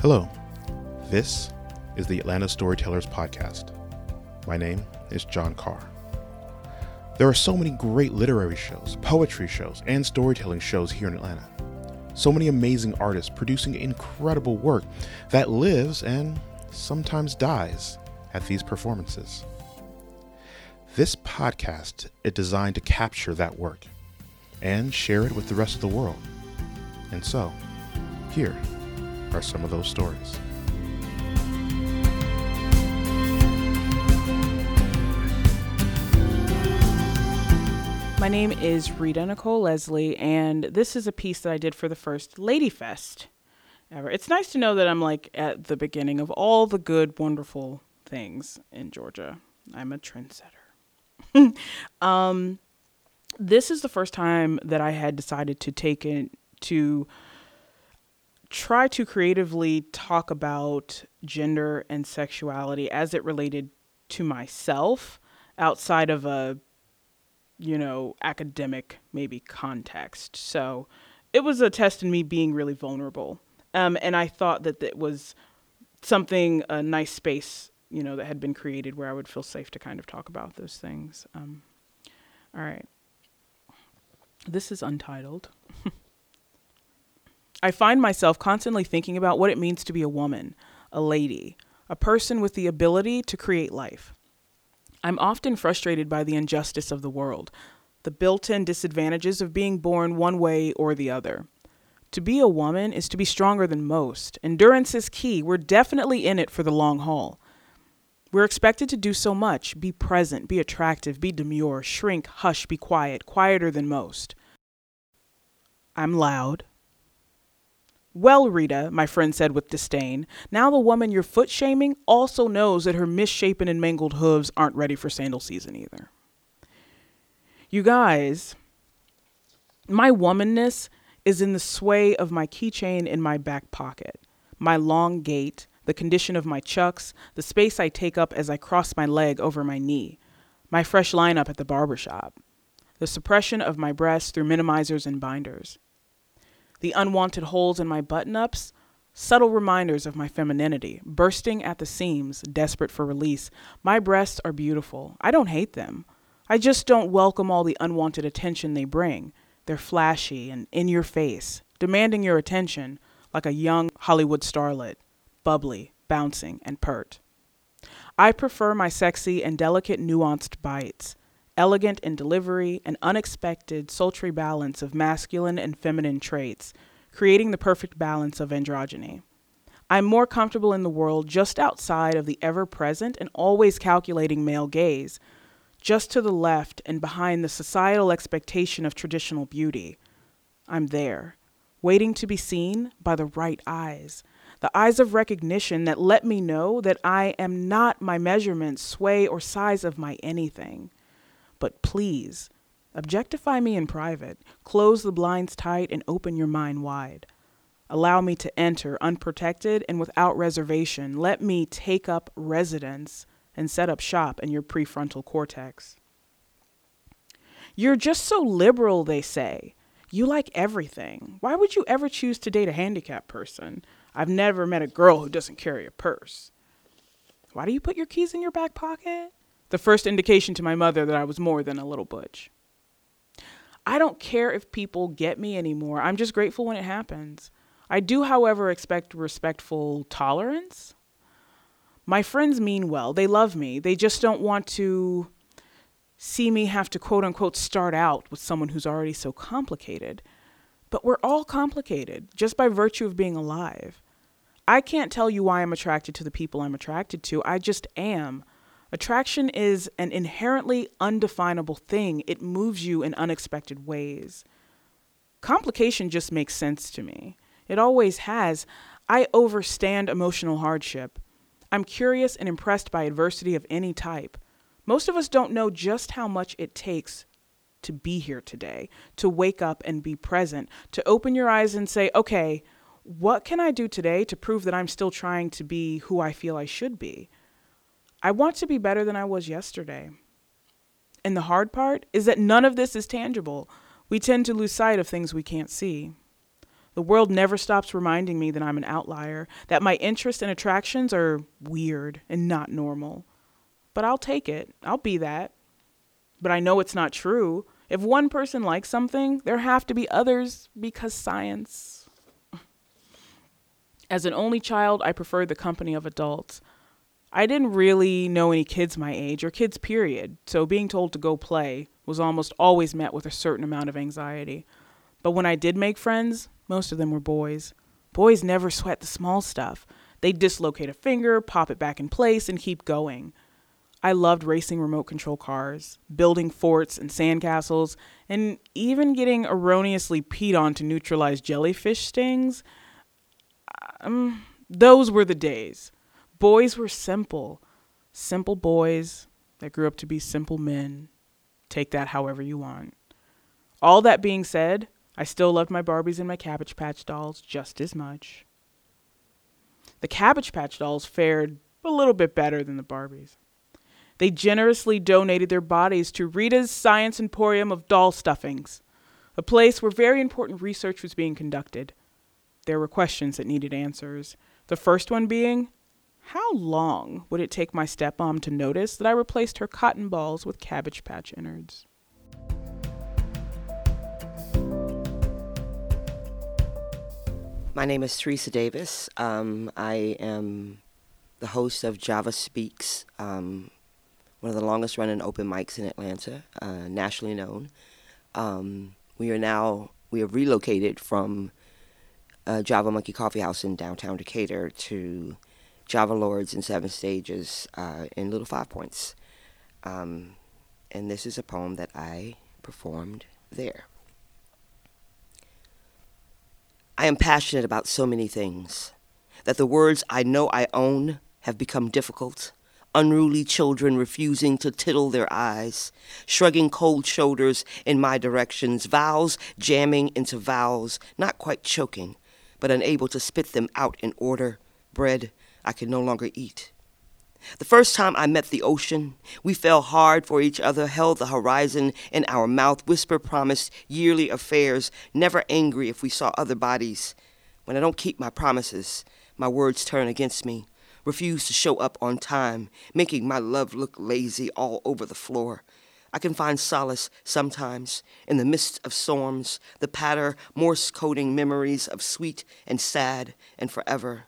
Hello, this is the Atlanta Storytellers Podcast. My name is John Carr. There are so many great literary shows, poetry shows, and storytelling shows here in Atlanta. So many amazing artists producing incredible work that lives and sometimes dies at these performances. This podcast is designed to capture that work and share it with the rest of the world. And so, here are some of those stories. My name is Rita Nicole Leslie, and this is a piece that I did for the first Lady Fest ever. It's nice to know that I'm like at the beginning of all the good, wonderful things in Georgia. I'm a trendsetter. um, this is the first time that I had decided to take it to try to creatively talk about gender and sexuality as it related to myself outside of a you know, academic maybe context. So it was a test in me being really vulnerable. Um, and I thought that it was something, a nice space, you know, that had been created where I would feel safe to kind of talk about those things. Um, all right. This is untitled. I find myself constantly thinking about what it means to be a woman, a lady, a person with the ability to create life. I'm often frustrated by the injustice of the world, the built in disadvantages of being born one way or the other. To be a woman is to be stronger than most. Endurance is key. We're definitely in it for the long haul. We're expected to do so much be present, be attractive, be demure, shrink, hush, be quiet, quieter than most. I'm loud. Well, Rita, my friend said with disdain, now the woman you're foot shaming also knows that her misshapen and mangled hooves aren't ready for sandal season either. You guys, my womanness is in the sway of my keychain in my back pocket, my long gait, the condition of my chucks, the space I take up as I cross my leg over my knee, my fresh lineup at the barber shop, the suppression of my breasts through minimizers and binders the unwanted holes in my button ups, subtle reminders of my femininity, bursting at the seams, desperate for release. My breasts are beautiful. I don't hate them. I just don't welcome all the unwanted attention they bring. They're flashy and in your face, demanding your attention like a young Hollywood starlet, bubbly, bouncing, and pert. I prefer my sexy and delicate, nuanced bites elegant in delivery, an unexpected, sultry balance of masculine and feminine traits, creating the perfect balance of androgyny. I'm more comfortable in the world just outside of the ever present and always calculating male gaze, just to the left and behind the societal expectation of traditional beauty. I'm there, waiting to be seen by the right eyes, the eyes of recognition that let me know that I am not my measurement, sway, or size of my anything. But please, objectify me in private, close the blinds tight, and open your mind wide. Allow me to enter unprotected and without reservation. Let me take up residence and set up shop in your prefrontal cortex. You're just so liberal, they say. You like everything. Why would you ever choose to date a handicapped person? I've never met a girl who doesn't carry a purse. Why do you put your keys in your back pocket? The first indication to my mother that I was more than a little butch. I don't care if people get me anymore. I'm just grateful when it happens. I do, however, expect respectful tolerance. My friends mean well. They love me. They just don't want to see me have to quote unquote start out with someone who's already so complicated. But we're all complicated just by virtue of being alive. I can't tell you why I'm attracted to the people I'm attracted to. I just am. Attraction is an inherently undefinable thing, it moves you in unexpected ways. Complication just makes sense to me. It always has. I overstand emotional hardship. I'm curious and impressed by adversity of any type. Most of us don't know just how much it takes to be here today, to wake up and be present, to open your eyes and say, okay, what can I do today to prove that I'm still trying to be who I feel I should be? I want to be better than I was yesterday. And the hard part is that none of this is tangible. We tend to lose sight of things we can't see. The world never stops reminding me that I'm an outlier, that my interests and attractions are weird and not normal. But I'll take it. I'll be that. But I know it's not true. If one person likes something, there have to be others because science. As an only child, I preferred the company of adults. I didn't really know any kids my age or kids, period, so being told to go play was almost always met with a certain amount of anxiety. But when I did make friends, most of them were boys. Boys never sweat the small stuff. They dislocate a finger, pop it back in place, and keep going. I loved racing remote control cars, building forts and sandcastles, and even getting erroneously peed on to neutralize jellyfish stings. Um, those were the days. Boys were simple. Simple boys that grew up to be simple men. Take that however you want. All that being said, I still loved my Barbies and my Cabbage Patch dolls just as much. The Cabbage Patch dolls fared a little bit better than the Barbies. They generously donated their bodies to Rita's Science Emporium of Doll Stuffings, a place where very important research was being conducted. There were questions that needed answers. The first one being how long would it take my stepmom to notice that I replaced her cotton balls with cabbage patch innards? My name is Teresa Davis. Um, I am the host of Java Speaks, um, one of the longest running open mics in Atlanta, uh, nationally known. Um, we are now, we have relocated from uh, Java Monkey Coffee House in downtown Decatur to Java Lords in Seven Stages uh, in Little Five Points. Um, and this is a poem that I performed there. I am passionate about so many things that the words I know I own have become difficult. Unruly children refusing to tittle their i's, shrugging cold shoulders in my directions, vowels jamming into vowels, not quite choking, but unable to spit them out in order, bread I could no longer eat. The first time I met the ocean, we fell hard for each other, held the horizon in our mouth, whisper promised yearly affairs, never angry if we saw other bodies. When I don't keep my promises, my words turn against me, refuse to show up on time, making my love look lazy all over the floor. I can find solace sometimes in the midst of storms, the patter, Morse coding memories of sweet and sad and forever.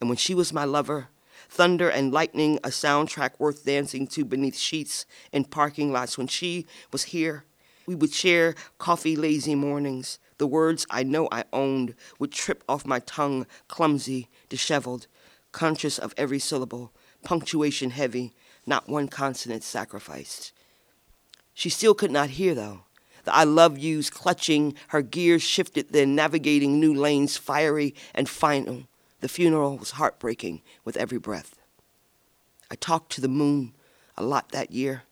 And when she was my lover, thunder and lightning, a soundtrack worth dancing to beneath sheets in parking lots. When she was here, we would share coffee lazy mornings. The words I know I owned would trip off my tongue, clumsy, disheveled, conscious of every syllable, punctuation heavy, not one consonant sacrificed. She still could not hear, though. The I love yous clutching, her gears shifted, then navigating new lanes, fiery and final. The funeral was heartbreaking with every breath. I talked to the moon a lot that year,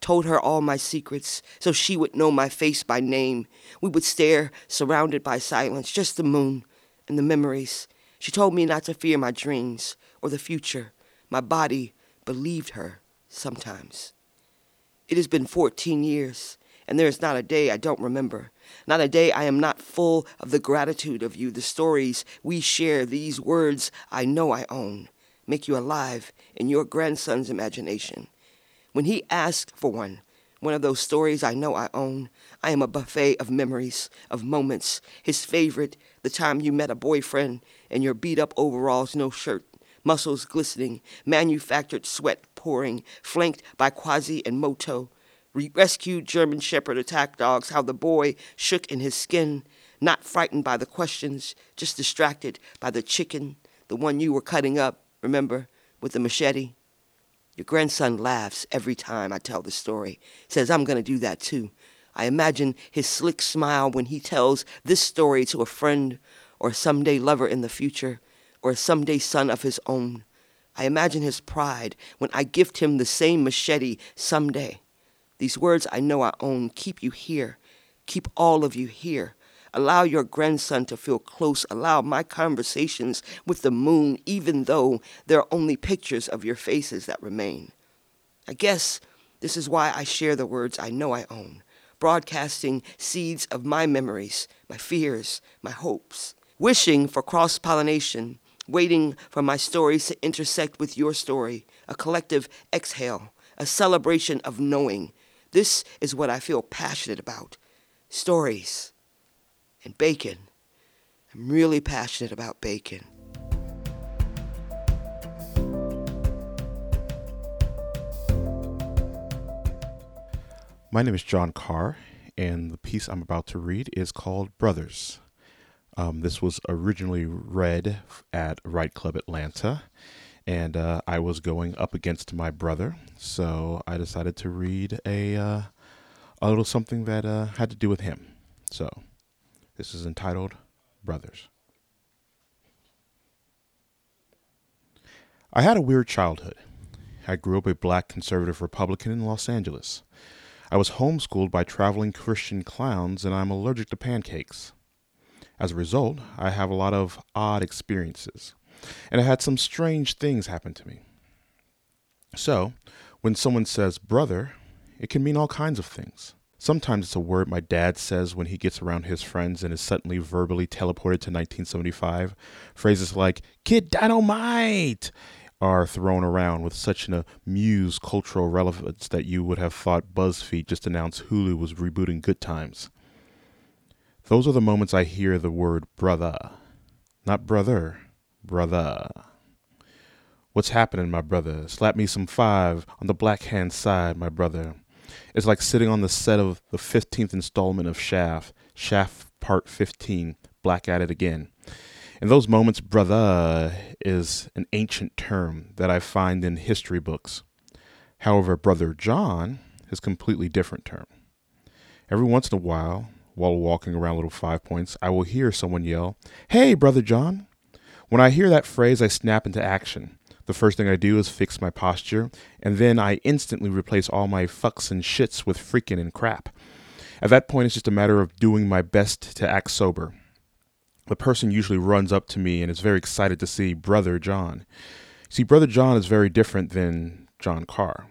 told her all my secrets so she would know my face by name. We would stare, surrounded by silence, just the moon and the memories. She told me not to fear my dreams or the future. My body believed her sometimes. It has been 14 years and there is not a day I don't remember, not a day I am not full of the gratitude of you, the stories we share, these words I know I own, make you alive in your grandson's imagination. When he asks for one, one of those stories I know I own, I am a buffet of memories, of moments. His favorite, the time you met a boyfriend in your beat up overalls, no shirt, muscles glistening, manufactured sweat pouring, flanked by Quasi and Moto rescued German Shepherd attack dogs, how the boy shook in his skin, not frightened by the questions, just distracted by the chicken, the one you were cutting up, remember, with the machete. Your grandson laughs every time I tell the story, says, I'm going to do that too. I imagine his slick smile when he tells this story to a friend or someday lover in the future or someday son of his own. I imagine his pride when I gift him the same machete someday. These words I know I own keep you here. Keep all of you here. Allow your grandson to feel close. Allow my conversations with the moon, even though there are only pictures of your faces that remain. I guess this is why I share the words I know I own broadcasting seeds of my memories, my fears, my hopes, wishing for cross pollination, waiting for my stories to intersect with your story, a collective exhale, a celebration of knowing. This is what I feel passionate about stories and bacon. I'm really passionate about bacon. My name is John Carr, and the piece I'm about to read is called Brothers. Um, this was originally read at Write Club Atlanta, and uh, I was going up against my brother, so I decided to read a uh, a little something that uh, had to do with him. So, this is entitled Brothers. I had a weird childhood. I grew up a black conservative Republican in Los Angeles. I was homeschooled by traveling Christian clowns, and I'm allergic to pancakes. As a result, I have a lot of odd experiences, and I had some strange things happen to me. So, when someone says brother, it can mean all kinds of things. Sometimes it's a word my dad says when he gets around his friends and is suddenly verbally teleported to 1975. Phrases like, Kid Dynamite! are thrown around with such an amused cultural relevance that you would have thought BuzzFeed just announced Hulu was rebooting Good Times. Those are the moments I hear the word brother. Not brother, brother. What's happening, my brother? Slap me some five on the black hand side, my brother. It's like sitting on the set of the 15th installment of Shaft, Shaft Part 15, black at it again. In those moments, brother is an ancient term that I find in history books. However, brother John is a completely different term. Every once in a while, while walking around Little Five Points, I will hear someone yell, Hey, brother John! When I hear that phrase, I snap into action. The first thing I do is fix my posture, and then I instantly replace all my fucks and shits with freaking and crap. At that point, it's just a matter of doing my best to act sober the person usually runs up to me and is very excited to see Brother John. See, Brother John is very different than John Carr.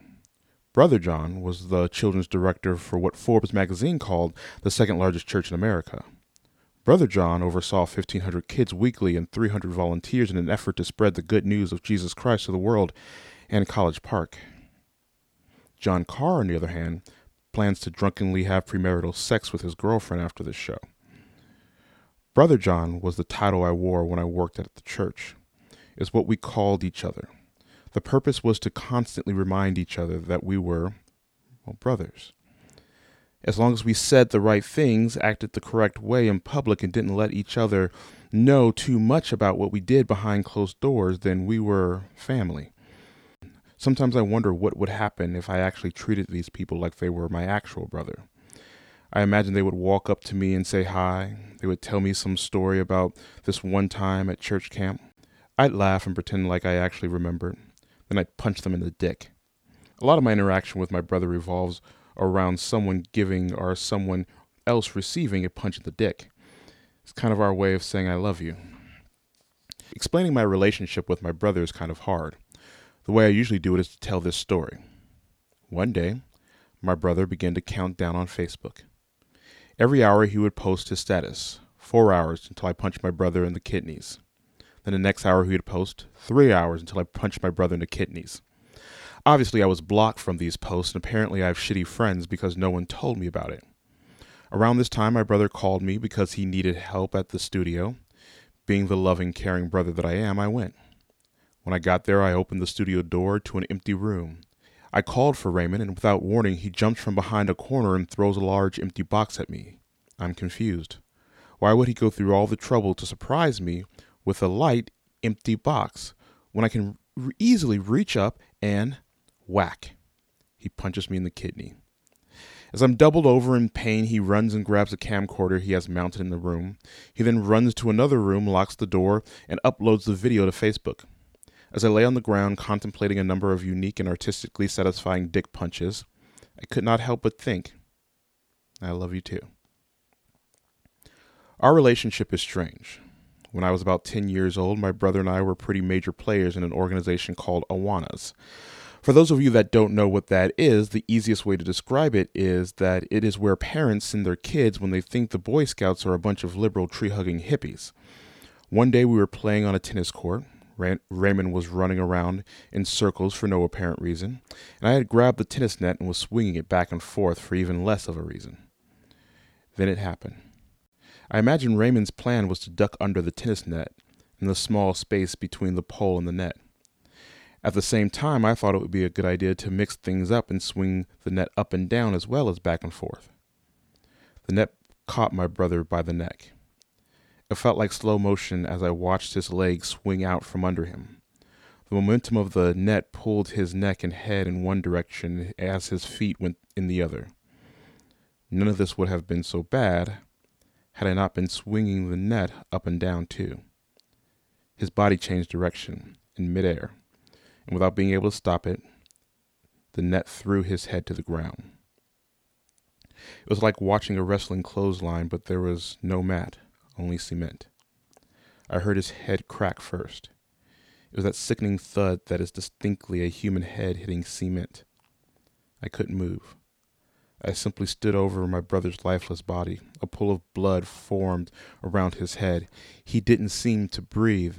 Brother John was the children's director for what Forbes magazine called the second largest church in America. Brother John oversaw 1,500 kids weekly and 300 volunteers in an effort to spread the good news of Jesus Christ to the world and College Park. John Carr, on the other hand, plans to drunkenly have premarital sex with his girlfriend after this show. Brother John was the title I wore when I worked at the church. It's what we called each other. The purpose was to constantly remind each other that we were, well, brothers. As long as we said the right things, acted the correct way in public, and didn't let each other know too much about what we did behind closed doors, then we were family. Sometimes I wonder what would happen if I actually treated these people like they were my actual brother. I imagine they would walk up to me and say hi. They would tell me some story about this one time at church camp. I'd laugh and pretend like I actually remembered. Then I'd punch them in the dick. A lot of my interaction with my brother revolves around someone giving or someone else receiving a punch in the dick. It's kind of our way of saying I love you. Explaining my relationship with my brother is kind of hard. The way I usually do it is to tell this story. One day, my brother began to count down on Facebook. Every hour he would post his status. Four hours until I punched my brother in the kidneys. Then the next hour he would post. Three hours until I punched my brother in the kidneys. Obviously, I was blocked from these posts, and apparently I have shitty friends because no one told me about it. Around this time, my brother called me because he needed help at the studio. Being the loving, caring brother that I am, I went. When I got there, I opened the studio door to an empty room. I called for Raymond, and without warning, he jumps from behind a corner and throws a large empty box at me. I'm confused. Why would he go through all the trouble to surprise me with a light, empty box when I can easily reach up and whack? He punches me in the kidney. As I'm doubled over in pain, he runs and grabs a camcorder he has mounted in the room. He then runs to another room, locks the door, and uploads the video to Facebook. As I lay on the ground contemplating a number of unique and artistically satisfying dick punches, I could not help but think, I love you too. Our relationship is strange. When I was about 10 years old, my brother and I were pretty major players in an organization called Awanas. For those of you that don't know what that is, the easiest way to describe it is that it is where parents send their kids when they think the Boy Scouts are a bunch of liberal tree hugging hippies. One day we were playing on a tennis court. Raymond was running around in circles for no apparent reason, and I had grabbed the tennis net and was swinging it back and forth for even less of a reason. Then it happened. I imagine Raymond's plan was to duck under the tennis net in the small space between the pole and the net. At the same time, I thought it would be a good idea to mix things up and swing the net up and down as well as back and forth. The net caught my brother by the neck. It felt like slow motion as I watched his legs swing out from under him. The momentum of the net pulled his neck and head in one direction as his feet went in the other. None of this would have been so bad had I not been swinging the net up and down too. His body changed direction in midair without being able to stop it, the net threw his head to the ground. It was like watching a wrestling clothesline, but there was no mat, only cement. I heard his head crack first. It was that sickening thud that is distinctly a human head hitting cement. I couldn't move. I simply stood over my brother's lifeless body. A pool of blood formed around his head. He didn't seem to breathe.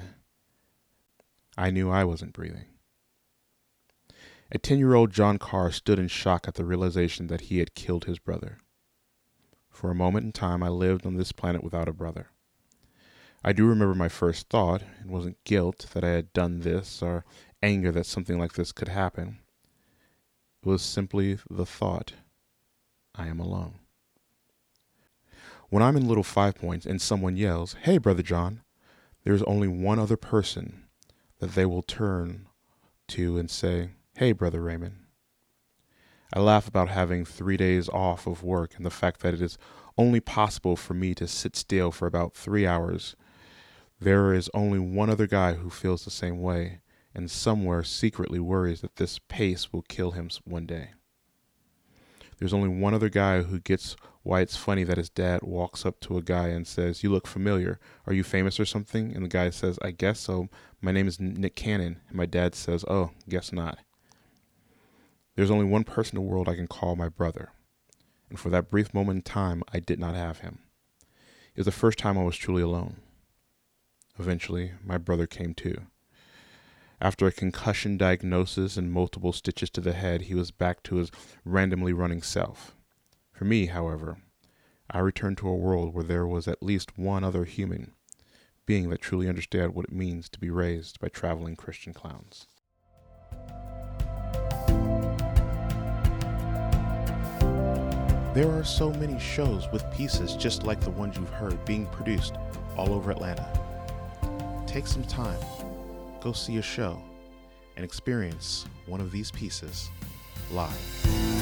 I knew I wasn't breathing. A 10 year old John Carr stood in shock at the realization that he had killed his brother. For a moment in time, I lived on this planet without a brother. I do remember my first thought. It wasn't guilt that I had done this or anger that something like this could happen. It was simply the thought I am alone. When I'm in Little Five Points and someone yells, Hey, Brother John, there's only one other person that they will turn to and say, Hey, Brother Raymond. I laugh about having three days off of work and the fact that it is only possible for me to sit still for about three hours. There is only one other guy who feels the same way and somewhere secretly worries that this pace will kill him one day. There's only one other guy who gets why it's funny that his dad walks up to a guy and says, You look familiar. Are you famous or something? And the guy says, I guess so. My name is Nick Cannon. And my dad says, Oh, guess not. There's only one person in the world I can call my brother. And for that brief moment in time, I did not have him. It was the first time I was truly alone. Eventually, my brother came to. After a concussion diagnosis and multiple stitches to the head, he was back to his randomly running self. For me, however, I returned to a world where there was at least one other human being that truly understood what it means to be raised by traveling Christian clowns. There are so many shows with pieces just like the ones you've heard being produced all over Atlanta. Take some time, go see a show, and experience one of these pieces live.